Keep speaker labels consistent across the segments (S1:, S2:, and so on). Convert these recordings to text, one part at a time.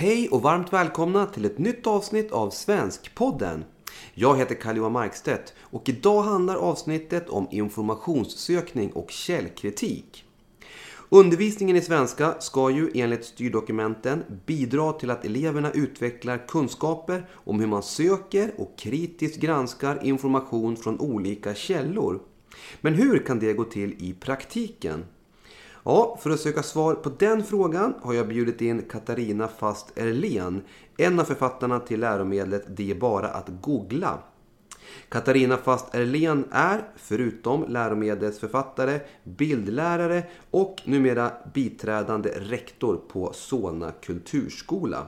S1: Hej och varmt välkomna till ett nytt avsnitt av Svenskpodden. Jag heter Carl-Johan Markstedt och idag handlar avsnittet om informationssökning och källkritik. Undervisningen i svenska ska ju enligt styrdokumenten bidra till att eleverna utvecklar kunskaper om hur man söker och kritiskt granskar information från olika källor. Men hur kan det gå till i praktiken? Ja, för att söka svar på den frågan har jag bjudit in Katarina Fast Erlén, en av författarna till läromedlet Det är bara att googla. Katarina Fast Erlén är, förutom läromedelsförfattare, bildlärare och numera biträdande rektor på Solna kulturskola.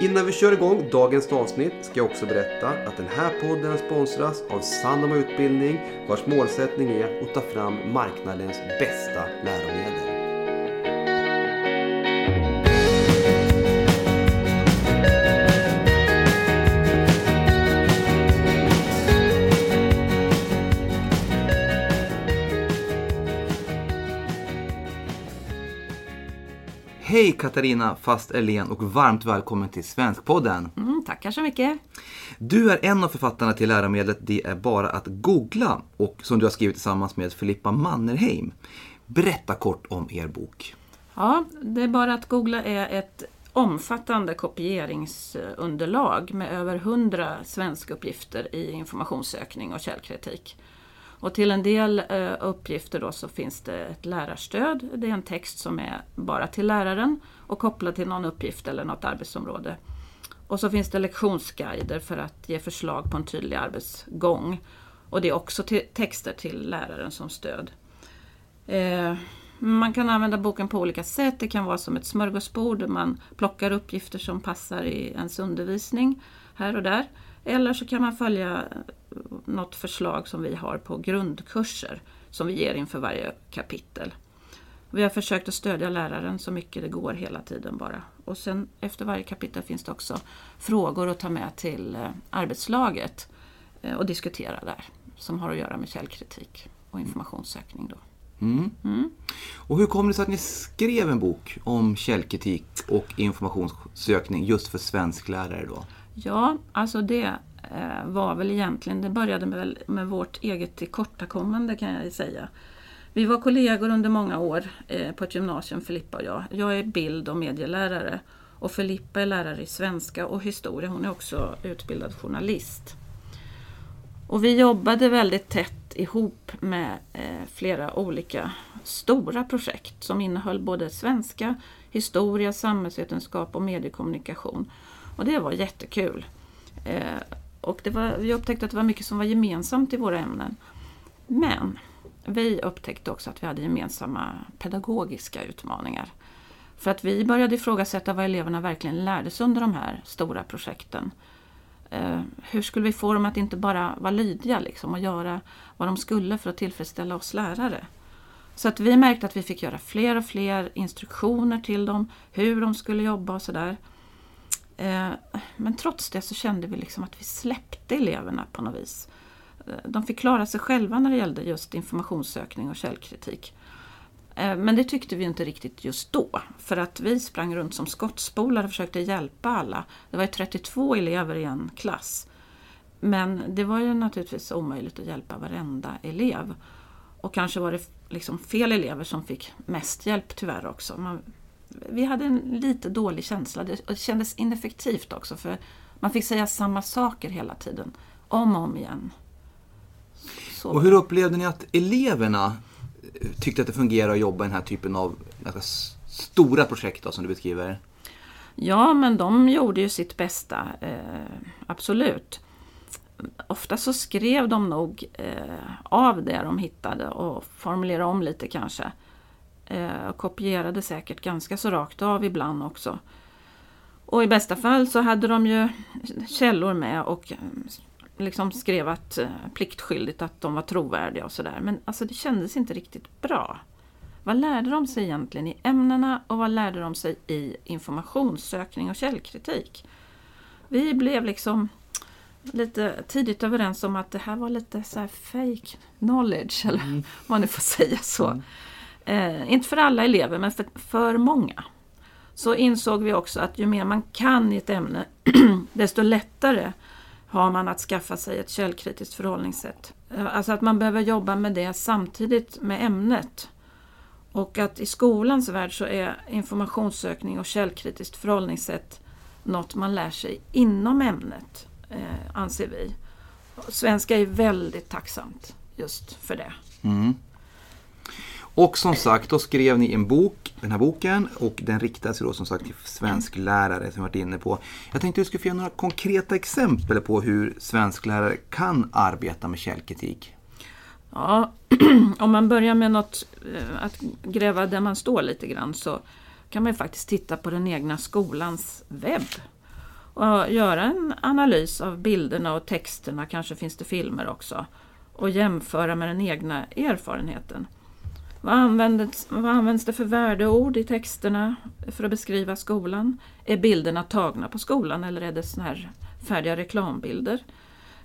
S1: Innan vi kör igång dagens avsnitt ska jag också berätta att den här podden sponsras av Sandoma Utbildning vars målsättning är att ta fram marknadens bästa läromedel. Hej Katarina Fast Erlén och varmt välkommen till Svenskpodden.
S2: Mm, tackar så mycket.
S1: Du är en av författarna till läromedlet Det är bara att googla och som du har skrivit tillsammans med Filippa Mannerheim. Berätta kort om er bok.
S2: Ja, Det är bara att googla är ett omfattande kopieringsunderlag med över 100 svenskuppgifter i informationssökning och källkritik. Och till en del eh, uppgifter då så finns det ett lärarstöd. Det är en text som är bara till läraren och kopplad till någon uppgift eller något arbetsområde. Och så finns det lektionsguider för att ge förslag på en tydlig arbetsgång. Och det är också till texter till läraren som stöd. Eh, man kan använda boken på olika sätt. Det kan vara som ett smörgåsbord där man plockar uppgifter som passar i ens undervisning här och där. Eller så kan man följa något förslag som vi har på grundkurser som vi ger inför varje kapitel. Vi har försökt att stödja läraren så mycket det går hela tiden bara. Och sen efter varje kapitel finns det också frågor att ta med till eh, arbetslaget eh, och diskutera där som har att göra med källkritik och informationssökning. Då.
S1: Mm. Mm. Och hur kom det sig att ni skrev en bok om källkritik och informationssökning just för svensklärare då?
S2: Ja, alltså det eh, var väl egentligen, det började med, med vårt eget tillkortakommande kan jag säga. Vi var kollegor under många år eh, på ett gymnasium, Filippa och jag. Jag är bild och medielärare och Filippa är lärare i svenska och historia. Hon är också utbildad journalist. Och vi jobbade väldigt tätt ihop med eh, flera olika stora projekt som innehöll både svenska, historia, samhällsvetenskap och mediekommunikation. Och det var jättekul. Eh, och det var, vi upptäckte att det var mycket som var gemensamt i våra ämnen. Men vi upptäckte också att vi hade gemensamma pedagogiska utmaningar. För att vi började ifrågasätta vad eleverna verkligen lärde sig under de här stora projekten. Eh, hur skulle vi få dem att inte bara vara lydiga liksom, och göra vad de skulle för att tillfredsställa oss lärare? Så att vi märkte att vi fick göra fler och fler instruktioner till dem, hur de skulle jobba och sådär. Eh, men trots det så kände vi liksom att vi släppte eleverna på något vis. Eh, de fick klara sig själva när det gällde just informationssökning och källkritik. Eh, men det tyckte vi inte riktigt just då, för att vi sprang runt som skottspolar och försökte hjälpa alla. Det var ju 32 elever i en klass. Men det var ju naturligtvis omöjligt att hjälpa varenda elev. Och kanske var det liksom fel elever som fick mest hjälp tyvärr också. Man, vi hade en lite dålig känsla. Det kändes ineffektivt också för man fick säga samma saker hela tiden. Om och om igen.
S1: Så. Och hur upplevde ni att eleverna tyckte att det fungerade att jobba i den här typen av stora projekt då, som du beskriver?
S2: Ja, men de gjorde ju sitt bästa. Eh, absolut. Ofta så skrev de nog eh, av det de hittade och formulerade om lite kanske. Eh, kopierade säkert ganska så rakt av ibland också. Och i bästa fall så hade de ju källor med och eh, liksom skrev att, eh, pliktskyldigt att de var trovärdiga och sådär. Men alltså det kändes inte riktigt bra. Vad lärde de sig egentligen i ämnena och vad lärde de sig i informationssökning och källkritik? Vi blev liksom lite tidigt överens om att det här var lite så här fake knowledge, eller mm. vad man nu får säga så. Eh, inte för alla elever, men för, för många. så insåg vi också att ju mer man kan i ett ämne desto lättare har man att skaffa sig ett källkritiskt förhållningssätt. Eh, alltså att man behöver jobba med det samtidigt med ämnet. Och att i skolans värld så är informationssökning och källkritiskt förhållningssätt något man lär sig inom ämnet, eh, anser vi. Svenska är väldigt tacksamt just för det.
S3: Mm. Och som sagt, då skrev ni en bok, den här boken, och den riktar sig då som sagt till svensklärare som vi varit inne på. Jag tänkte att du skulle få ge några konkreta exempel på hur svensklärare kan arbeta med källkritik.
S2: Ja, om man börjar med något, eh, att gräva där man står lite grann så kan man ju faktiskt titta på den egna skolans webb och göra en analys av bilderna och texterna, kanske finns det filmer också, och jämföra med den egna erfarenheten. Vad används, vad används det för värdeord i texterna för att beskriva skolan? Är bilderna tagna på skolan eller är det såna här färdiga reklambilder?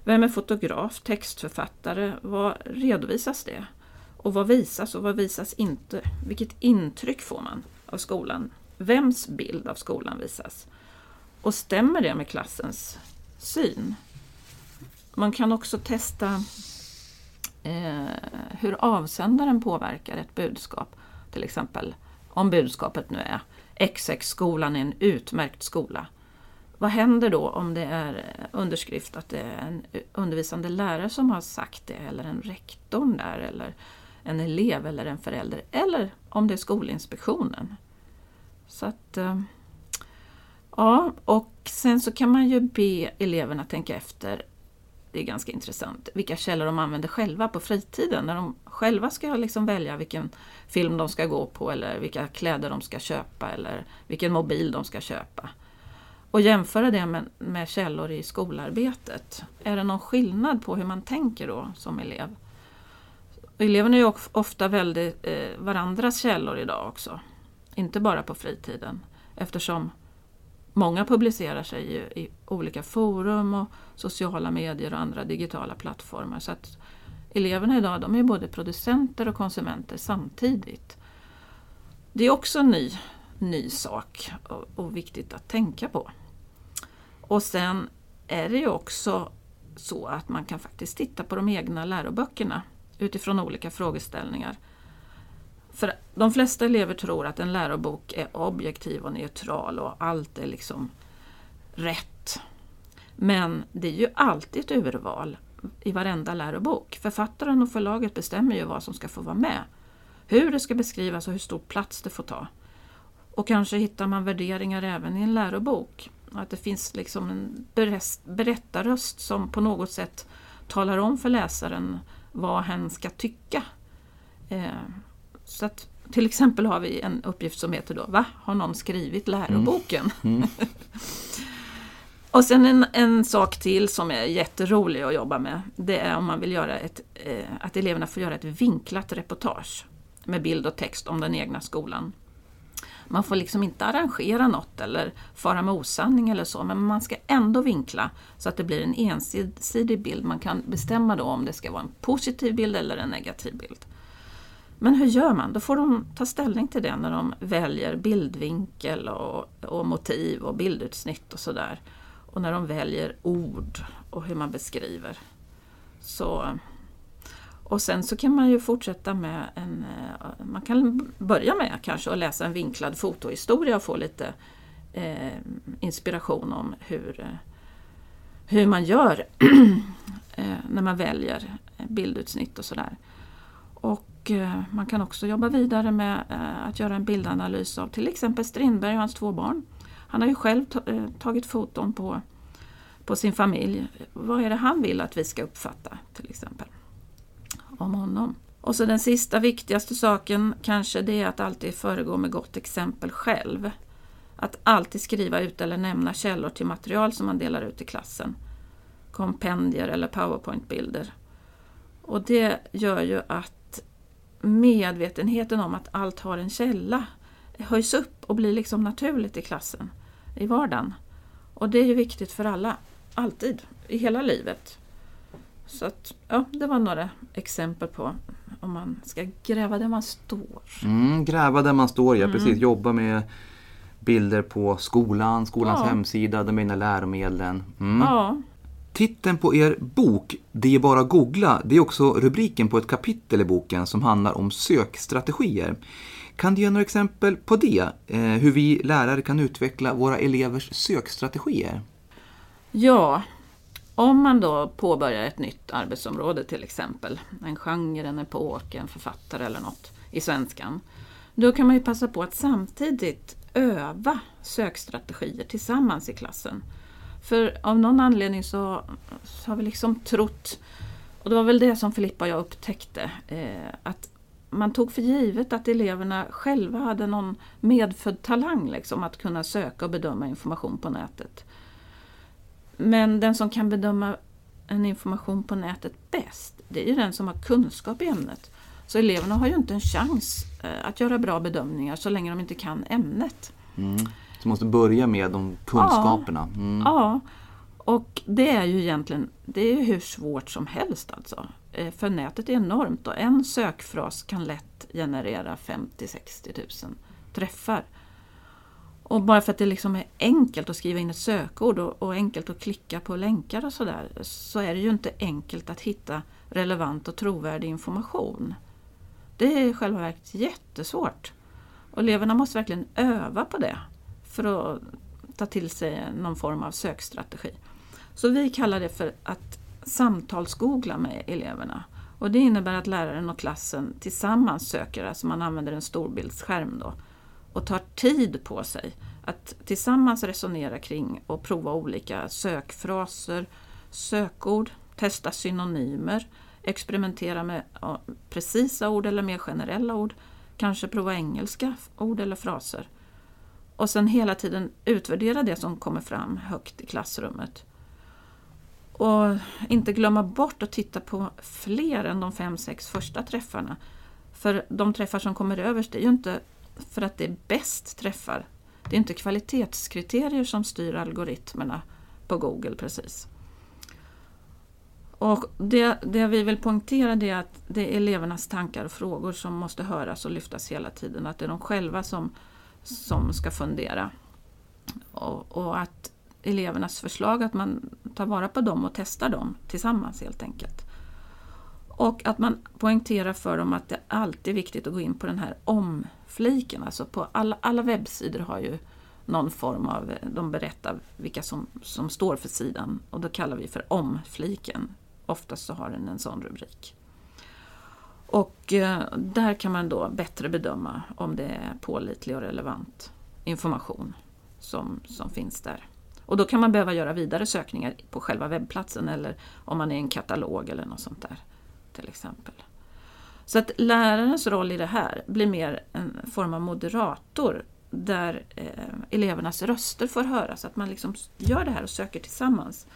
S2: Vem är fotograf, textförfattare? Vad redovisas det? Och vad visas och vad visas inte? Vilket intryck får man av skolan? Vems bild av skolan visas? Och stämmer det med klassens syn? Man kan också testa Eh, hur avsändaren påverkar ett budskap. Till exempel om budskapet nu är XX-skolan är en utmärkt skola. Vad händer då om det är underskrift att det är en undervisande lärare som har sagt det eller en rektor där eller en elev eller en förälder eller om det är Skolinspektionen. Så att, eh, ja, och sen så kan man ju be eleverna tänka efter det är ganska intressant, vilka källor de använder själva på fritiden när de själva ska liksom välja vilken film de ska gå på eller vilka kläder de ska köpa eller vilken mobil de ska köpa. Och jämföra det med, med källor i skolarbetet. Är det någon skillnad på hur man tänker då som elev? Eleverna är ju ofta väldigt eh, varandras källor idag också. Inte bara på fritiden eftersom Många publicerar sig i olika forum och sociala medier och andra digitala plattformar. Så att eleverna idag de är både producenter och konsumenter samtidigt. Det är också en ny, ny sak och, och viktigt att tänka på. Och sen är det ju också så att man kan faktiskt titta på de egna läroböckerna utifrån olika frågeställningar. För de flesta elever tror att en lärobok är objektiv och neutral och allt är liksom rätt. Men det är ju alltid ett urval i varenda lärobok. Författaren och förlaget bestämmer ju vad som ska få vara med. Hur det ska beskrivas och hur stor plats det får ta. Och kanske hittar man värderingar även i en lärobok. Att det finns liksom en berättarröst som på något sätt talar om för läsaren vad hen ska tycka. Eh, så att, till exempel har vi en uppgift som heter då, va? Har någon skrivit läroboken? Mm. Mm. och sen en, en sak till som är jätterolig att jobba med. Det är om man vill göra ett, eh, att eleverna får göra ett vinklat reportage med bild och text om den egna skolan. Man får liksom inte arrangera något eller fara med osanning eller så, men man ska ändå vinkla så att det blir en ensidig bild. Man kan bestämma då om det ska vara en positiv bild eller en negativ bild. Men hur gör man? Då får de ta ställning till det när de väljer bildvinkel och, och motiv och bildutsnitt och sådär. Och när de väljer ord och hur man beskriver. Så, och sen så kan man ju fortsätta med en... Eh, man kan börja med kanske att läsa en vinklad fotohistoria och få lite eh, inspiration om hur, eh, hur man gör eh, när man väljer bildutsnitt och sådär. Och Eh, man kan också jobba vidare med eh, att göra en bildanalys av till exempel Strindberg och hans två barn. Han har ju själv eh, tagit foton på, på sin familj. Vad är det han vill att vi ska uppfatta till exempel om honom? Och så den sista viktigaste saken kanske det är att alltid föregå med gott exempel själv. Att alltid skriva ut eller nämna källor till material som man delar ut i klassen. Kompendier eller powerpointbilder. Och det gör ju att medvetenheten om att allt har en källa höjs upp och blir liksom naturligt i klassen, i vardagen. Och det är ju viktigt för alla, alltid, i hela livet. Så att, ja, det var några exempel på om man ska gräva där man står.
S3: Mm, gräva där man står, ja mm. precis. Jobba med bilder på skolan, skolans
S2: Ja.
S3: hemsida, de egna läromedlen. Mm.
S2: Ja,
S3: Titeln på er bok, Det är bara att googla, det är också rubriken på ett kapitel i boken som handlar om sökstrategier. Kan du ge några exempel på det? Eh, hur vi lärare kan utveckla våra elevers sökstrategier?
S2: Ja, om man då påbörjar ett nytt arbetsområde till exempel, en genre, en epok, en författare eller något i svenskan. Då kan man ju passa på att samtidigt öva sökstrategier tillsammans i klassen. För av någon anledning så, så har vi liksom trott, och det var väl det som Filippa och jag upptäckte, eh, att man tog för givet att eleverna själva hade någon medfödd talang liksom, att kunna söka och bedöma information på nätet. Men den som kan bedöma en information på nätet bäst, det är ju den som har kunskap i ämnet. Så eleverna har ju inte en chans eh, att göra bra bedömningar så länge de inte kan ämnet.
S3: Mm. Så måste börja med de kunskaperna. Mm.
S2: Ja, och det är ju egentligen det är hur svårt som helst alltså. Eh, För nätet är enormt och en sökfras kan lätt generera 50-60 000 träffar. Och bara för att det liksom är enkelt att skriva in ett sökord och, och enkelt att klicka på länkar och sådär så är det ju inte enkelt att hitta relevant och trovärdig information. Det är i själva verket jättesvårt. Och eleverna måste verkligen öva på det för att ta till sig någon form av sökstrategi. Så vi kallar det för att samtalsgoogla med eleverna. Och det innebär att läraren och klassen tillsammans söker, alltså man använder en storbildsskärm då, och tar tid på sig att tillsammans resonera kring och prova olika sökfraser, sökord, testa synonymer, experimentera med precisa ord eller mer generella ord, kanske prova engelska ord eller fraser. Och sen hela tiden utvärdera det som kommer fram högt i klassrummet. Och inte glömma bort att titta på fler än de fem, sex första träffarna. För de träffar som kommer överst, det är ju inte för att det är bäst träffar. Det är inte kvalitetskriterier som styr algoritmerna på Google precis. Och det, det vi vill poängtera är att det är elevernas tankar och frågor som måste höras och lyftas hela tiden. Att det är de själva som, som ska fundera. Och, och att elevernas förslag, att man tar vara på dem och testar dem tillsammans helt enkelt. Och att man poängterar för dem att det alltid är viktigt att gå in på den här om-fliken. Alltså på alla, alla webbsidor har ju någon form av, de berättar vilka som, som står för sidan och då kallar vi för om-fliken. Oftast så har den en sån rubrik. Och eh, där kan man då bättre bedöma om det är pålitlig och relevant information som, som finns där. Och då kan man behöva göra vidare sökningar på själva webbplatsen eller om man är i en katalog eller något sånt där till exempel. Så att lärarens roll i det här blir mer en form av moderator där eh, elevernas röster får höras, att man liksom gör det här och söker tillsammans.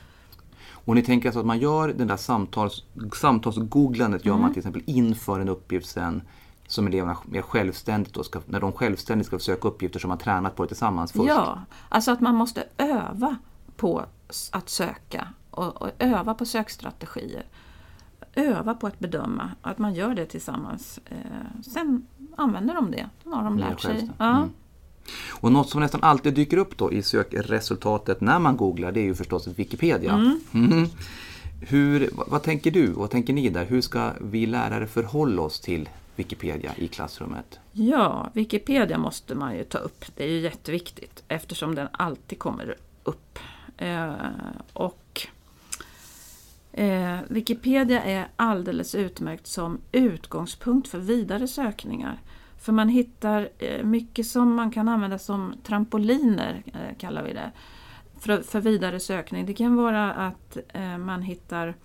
S3: Och ni tänker alltså att man gör den där samtals, samtalsgooglandet gör
S2: Mm.
S3: man till exempel inför en uppgift sen som eleverna mer självständigt då ska, när de självständigt ska söka uppgifter som man tränat på det tillsammans först.
S2: Ja, alltså att man måste öva på att söka och, och öva på sökstrategier. Öva på att bedöma, att man gör det tillsammans. Eh, sen använder de det, då har de lärt sig. Ja.
S3: Mm. Och något som nästan alltid dyker upp då i sökresultatet när man googlar det är ju förstås Wikipedia. Mm. Hur, vad, tänker du? Vad tänker ni där? Hur ska vi lärare förhålla oss till Wikipedia i klassrummet?
S2: Ja, Wikipedia måste man ju ta upp. Det är ju jätteviktigt eftersom den alltid kommer upp. Eh, och eh, Wikipedia är alldeles utmärkt som utgångspunkt för vidare sökningar. För man hittar eh, mycket som man kan använda som trampoliner, eh, kallar vi det, för, för vidare sökning. Det kan vara att eh, man hittar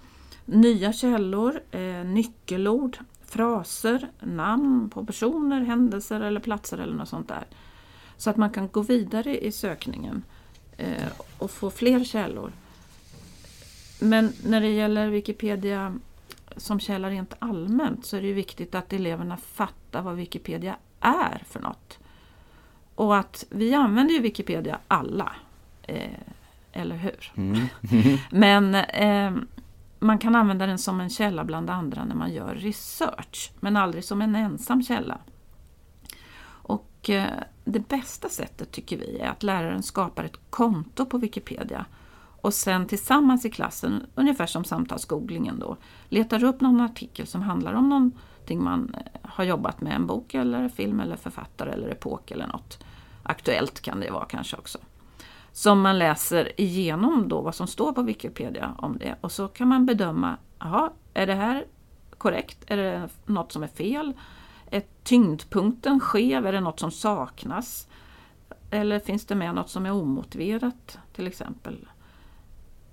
S2: nya källor, nyckelord, fraser, namn på personer, händelser eller platser eller något sånt där. Så att man kan gå vidare i sökningen och få fler källor. Men när det gäller Wikipedia som källa rent allmänt så är det ju viktigt att eleverna fattar vad Wikipedia är för något. Och att vi använder ju Wikipedia alla, eh, eller hur?
S3: Mm.
S2: Men eh, man kan använda den som en källa bland andra när man gör research, men aldrig som en ensam källa. Och eh, det bästa sättet tycker vi är att läraren skapar ett konto på Wikipedia och sen tillsammans i klassen, ungefär som samtalsgooglingen då, letar upp någon artikel som handlar om någonting man eh, har jobbat med, en bok eller film eller författare eller epok eller något. Aktuellt kan det vara kanske också. Som man läser igenom då vad som står på Wikipedia om det och så kan man bedöma, jaha, är det här korrekt? Är det något som är fel? Är tyngdpunkten skev? Är det något som saknas? Eller finns det med något som är omotiverat till exempel?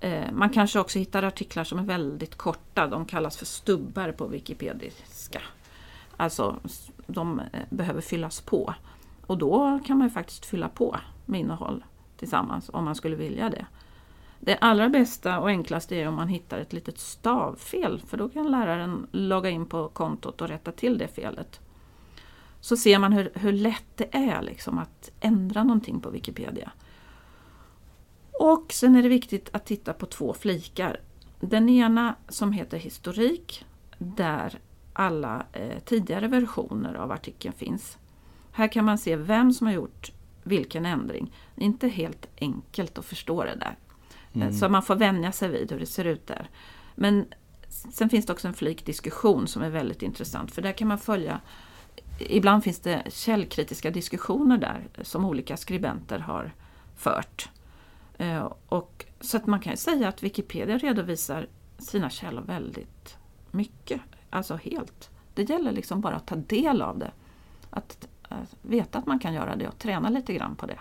S2: Eh, man kanske också hittar artiklar som är väldigt korta, de kallas för stubbar på wikipediska. Alltså, de eh, behöver fyllas på. Och då kan man ju faktiskt fylla på med innehåll tillsammans om man skulle vilja det. Det allra bästa och enklaste är om man hittar ett litet stavfel för då kan läraren logga in på kontot och rätta till det felet. Så ser man hur, hur lätt det är liksom att ändra någonting på Wikipedia. Och sen är det viktigt att titta på två flikar. Den ena som heter historik, där alla eh, tidigare versioner av artikeln finns. Här kan man se vem som har gjort vilken ändring. Det är inte helt enkelt att förstå det där. Mm. Så man får vänja sig vid hur det ser ut där. Men sen finns det också en flik diskussion som är väldigt intressant för där kan man följa Ibland finns det källkritiska diskussioner där som olika skribenter har fört. Eh, och, så att man kan säga att Wikipedia redovisar sina källor väldigt mycket, alltså helt. Det gäller liksom bara att ta del av det. Att, att veta att man kan göra det och träna lite grann på det.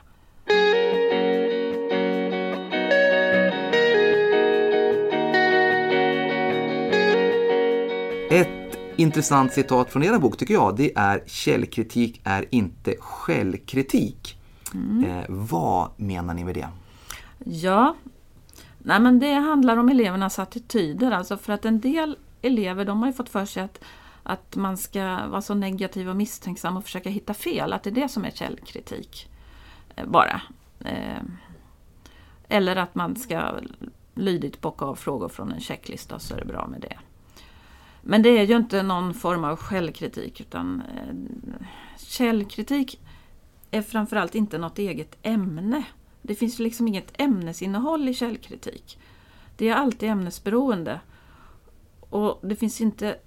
S3: Ett intressant citat från era bok tycker jag, det är källkritik är inte skällkritik. Mm. Eh, vad menar ni med det?
S2: Ja, Nej, men det handlar om elevernas attityder. Alltså för att en del elever de har ju fått för sig att, att man ska vara så negativ och misstänksam och försöka hitta fel. Att det är det som är källkritik. Eh, bara. Eh, eller att man ska lydigt bocka av frågor från en checklista så är det bra med det. Men det är ju inte någon form av självkritik utan eh, källkritik är framförallt inte något eget ämne. Det finns liksom inget ämnesinnehåll i källkritik. Det är alltid ämnesberoende. Och det finns inte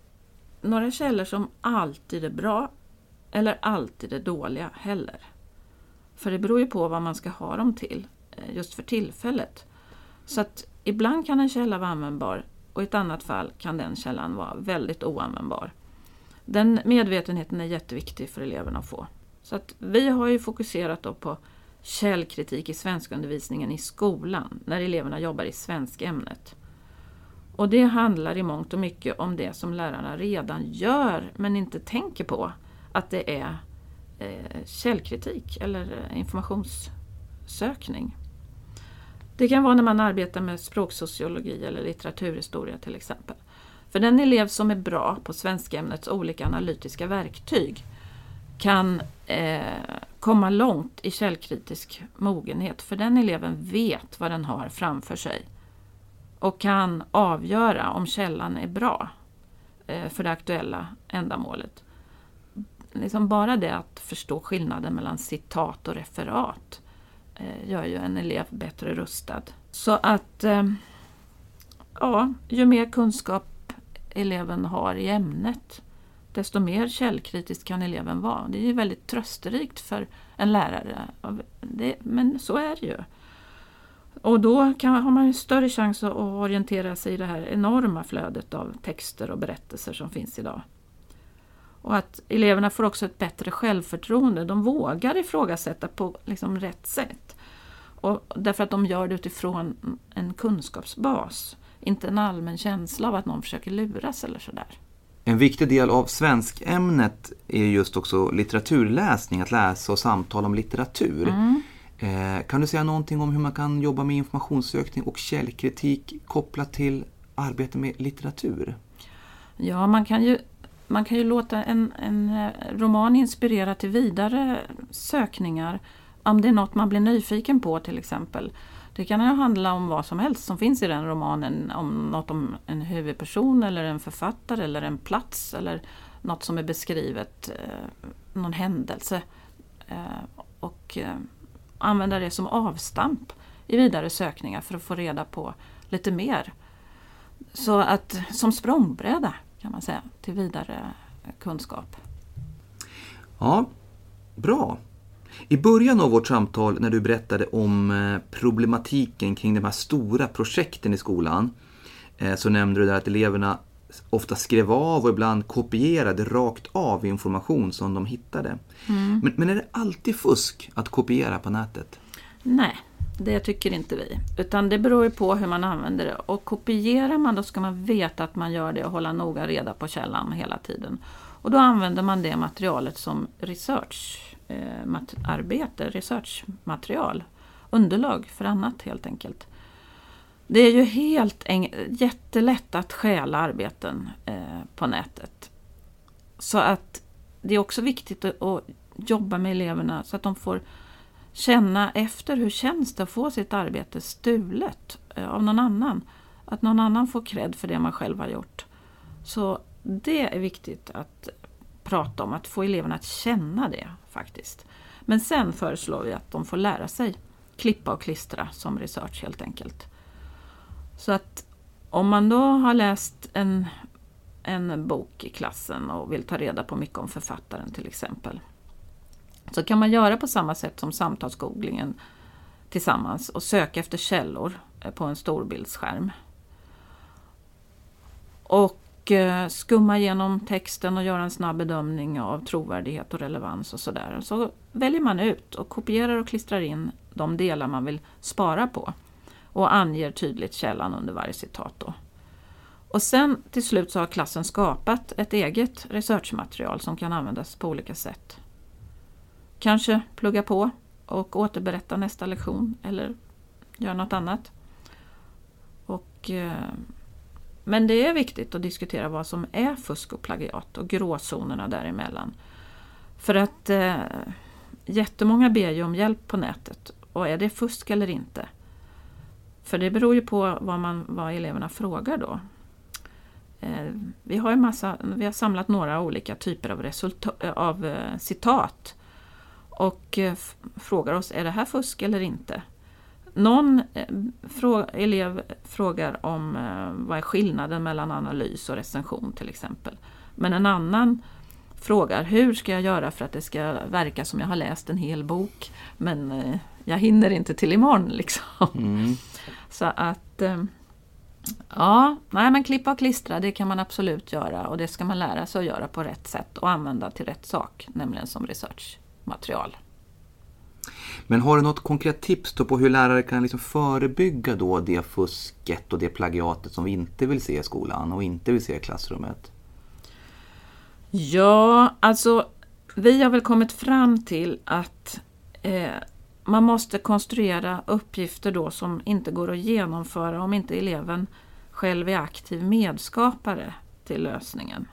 S2: några källor som alltid är bra eller alltid är dåliga heller. För det beror ju på vad man ska ha dem till eh, just för tillfället. Så att ibland kan en källa vara användbar och i ett annat fall kan den källan vara väldigt oanvändbar. Den medvetenheten är jätteviktig för eleverna att få. Så att vi har ju fokuserat då på källkritik i svenskundervisningen i skolan när eleverna jobbar i svenskämnet. Och det handlar i mångt och mycket om det som lärarna redan gör men inte tänker på. Att det är eh, källkritik eller eh, informationssökning. Det kan vara när man arbetar med språksociologi eller litteraturhistoria till exempel. För den elev som är bra på svenskämnets olika analytiska verktyg kan eh, komma långt i källkritisk mogenhet för den eleven vet vad den har framför sig och kan avgöra om källan är bra eh, för det aktuella ändamålet. Liksom bara det att förstå skillnaden mellan citat och referat eh, gör ju en elev bättre rustad. Så att eh, ja, ju mer kunskap eleven har i ämnet desto mer källkritisk kan eleven vara. Det är väldigt trösterikt för en lärare. Det, men så är det ju. Och då kan, har man större chans att orientera sig i det här enorma flödet av texter och berättelser som finns idag. Och att eleverna får också ett bättre självförtroende. De vågar ifrågasätta på liksom rätt sätt. Och därför att de gör det utifrån en kunskapsbas. Inte en allmän känsla av att någon försöker luras eller sådär.
S3: En viktig del av svenskämnet är just också litteraturläsning, att läsa och samtala om litteratur. Mm. Eh, kan du säga någonting om hur man kan jobba med informationssökning och källkritik kopplat till arbete med litteratur?
S2: Ja, man kan ju, man kan ju låta en, en eh, roman inspirera till vidare sökningar. Om det är något man blir nyfiken på till exempel. Det kan handla om vad som helst som finns i den romanen. Om något om en huvudperson eller en författare eller en plats eller något som är beskrivet, eh, någon händelse. Eh, och eh, använda det som avstamp i vidare sökningar för att få reda på lite mer. Så att som språngbräda kan man säga till vidare kunskap.
S3: Ja, bra. I början av vårt samtal när du berättade om eh, problematiken kring de här stora projekten i skolan eh, så nämnde du där att eleverna ofta skrev av och ibland kopierade rakt av information som de hittade. Mm. Men, men är det alltid fusk att kopiera på nätet?
S2: Nej, det tycker inte vi. Utan det beror ju på hur man använder det. Och kopierar man då ska man veta att man gör det och hålla noga reda på källan hela tiden. Och då använder man det materialet som researcharbete, Eh, arbete, researchmaterial. Underlag för annat helt enkelt. Det är ju helt jättelätt att stjäla arbeten eh, på nätet. Så att det är också viktigt att, jobba med eleverna så att de får känna efter hur känns det att få sitt arbete stulet eh, av någon annan. Att någon annan får cred för det man själv har gjort. Så det är viktigt att prata om, att få eleverna att känna det faktiskt. Men sen föreslår vi att de får lära sig klippa och klistra som research helt enkelt. Så att om man då har läst en, en bok i klassen och vill ta reda på mycket om författaren till exempel. Så kan man göra på samma sätt som samtalsgooglingen tillsammans och söka efter källor på en storbildsskärm. Och och eh, skumma igenom texten och göra en snabb bedömning av trovärdighet och relevans och sådär. Så väljer man ut och kopierar och klistrar in de delar man vill spara på och anger tydligt källan under varje citat. Då. Och sen till slut så har klassen skapat ett eget researchmaterial som kan användas på olika sätt. Kanske plugga på och återberätta nästa lektion eller göra något annat. Och, eh, men det är viktigt att diskutera vad som är fusk och plagiat och gråzonerna däremellan. För att eh, jättemånga ber ju om hjälp på nätet och är det fusk eller inte? För det beror ju på vad, man, vad eleverna frågar då. Eh, vi, har en massa, vi har samlat några olika typer av, av eh, citat och eh, frågar oss, är det här fusk eller inte? Någon frå elev frågar om vad är skillnaden mellan analys och recension till exempel. Men en annan frågar, hur ska jag göra för att det ska verka som jag har läst en hel bok men jag hinner inte till imorgon liksom. Mm. Så att eh, Ja, nej men klippa och klistra det kan man absolut göra och det ska man lära sig att göra på rätt sätt och använda till rätt sak, nämligen som researchmaterial.
S3: Men har du något konkret tips på hur lärare kan liksom förebygga då det fusket och det plagiatet som vi inte vill se i skolan och inte vill se i klassrummet?
S2: Ja, alltså vi har väl kommit fram till att eh, man måste konstruera uppgifter då som inte går att genomföra om inte eleven själv är aktiv medskapare till lösningen.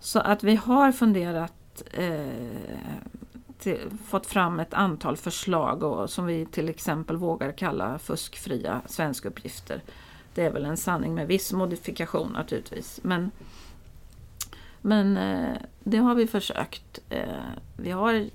S2: Så att vi har funderat, eh, till, fått fram ett antal förslag och, som vi till exempel vågar kalla fuskfria svenskuppgifter. Det är väl en sanning med viss modifikation naturligtvis. Men, men eh, det har vi försökt. Eh, vi har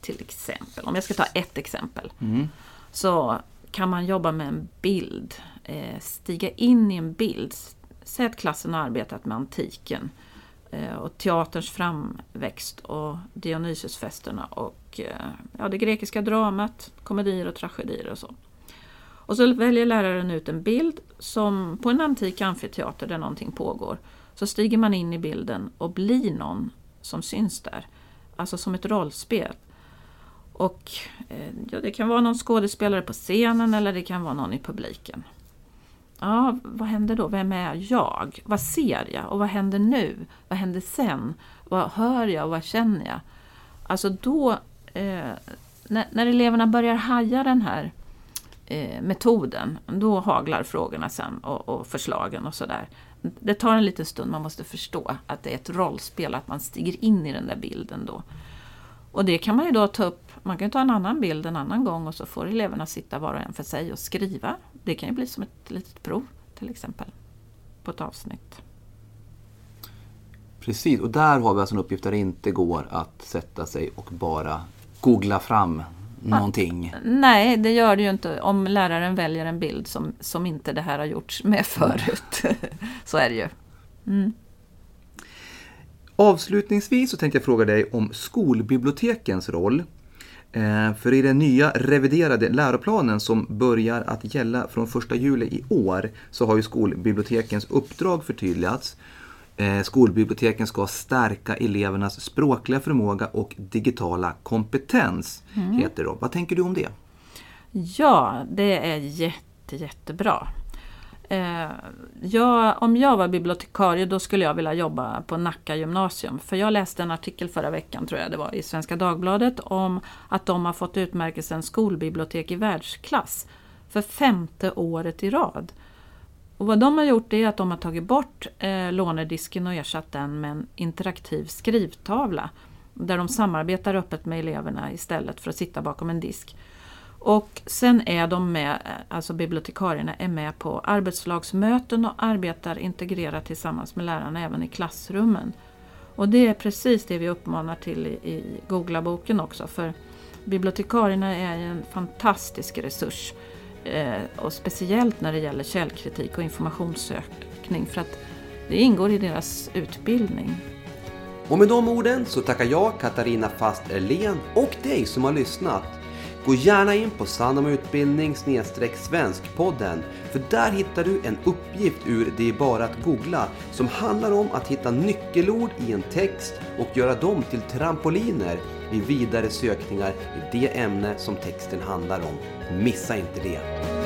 S2: till exempel, om jag ska ta ett exempel, mm. så kan man jobba med en bild, eh, stiga in i en bild. Säg att klassen har arbetat med antiken eh, Eh, och teaterns framväxt och Dionysosfesterna och eh, ja, det grekiska dramat, komedier och tragedier och så. Och så väljer läraren ut en bild som på en antik amfiteater där någonting pågår. Så stiger man in i bilden och blir någon som syns där. Alltså som ett rollspel. Och eh, ja, det kan vara någon skådespelare på scenen eller det kan vara någon i publiken. Ja, vad händer då? Vem är jag? Vad ser jag? Och vad händer nu? Vad händer sen? Vad hör jag och vad känner jag? Alltså då, eh, när, när, eleverna börjar haja den här eh, metoden, då haglar frågorna sen och, och förslagen och sådär. Det tar en liten stund, man måste förstå att det är ett rollspel, att man stiger in i den där bilden då. Och det kan man ju då ta upp, man kan ta en annan bild en annan gång och så får eleverna sitta var och en för sig och skriva. Det kan ju bli som ett litet prov till exempel på ett avsnitt.
S3: Precis, och där har vi alltså en uppgift där det inte går att sätta sig och bara googla fram någonting?
S2: Nej, det gör det ju inte om läraren väljer en bild som, som inte det här har gjorts med förut. så är det ju. Mm.
S3: Avslutningsvis så tänkte jag fråga dig om skolbibliotekens roll. Eh, för i den nya reviderade läroplanen som börjar att gälla från 1 juli i år så har ju skolbibliotekens uppdrag förtydligats. Eh, skolbiblioteken ska stärka elevernas språkliga förmåga och digitala kompetens. Mm. heter det. Vad tänker du om det?
S2: Ja, det är jätte, jättebra. Eh, jag, om jag var bibliotekarie då skulle jag vilja jobba på Nacka gymnasium. För jag läste en artikel förra veckan, tror jag det var, i Svenska Dagbladet om att de har fått utmärkelsen skolbibliotek i världsklass för femte året i rad. Och vad de har gjort är att de har tagit bort eh, lånedisken och ersatt den med en interaktiv skrivtavla där de samarbetar öppet med eleverna istället för att sitta bakom en disk. Och sen är de med, alltså bibliotekarierna är med på arbetslagsmöten och arbetar integrerat tillsammans med lärarna även i klassrummen. Och det är precis det vi uppmanar till i, i Googla-boken också för bibliotekarierna är en fantastisk resurs. Eh, och speciellt när det gäller källkritik och informationssökning för att det ingår i deras utbildning.
S1: Och med de orden så tackar jag Katarina Fast Erlén och dig som har lyssnat. Gå gärna in på Sandom Utbildning Svenskpodden för där hittar du en uppgift ur Det är bara att googla som handlar om att hitta nyckelord i en text och göra dem till trampoliner vid vidare sökningar i det ämne som texten handlar om. Missa inte det!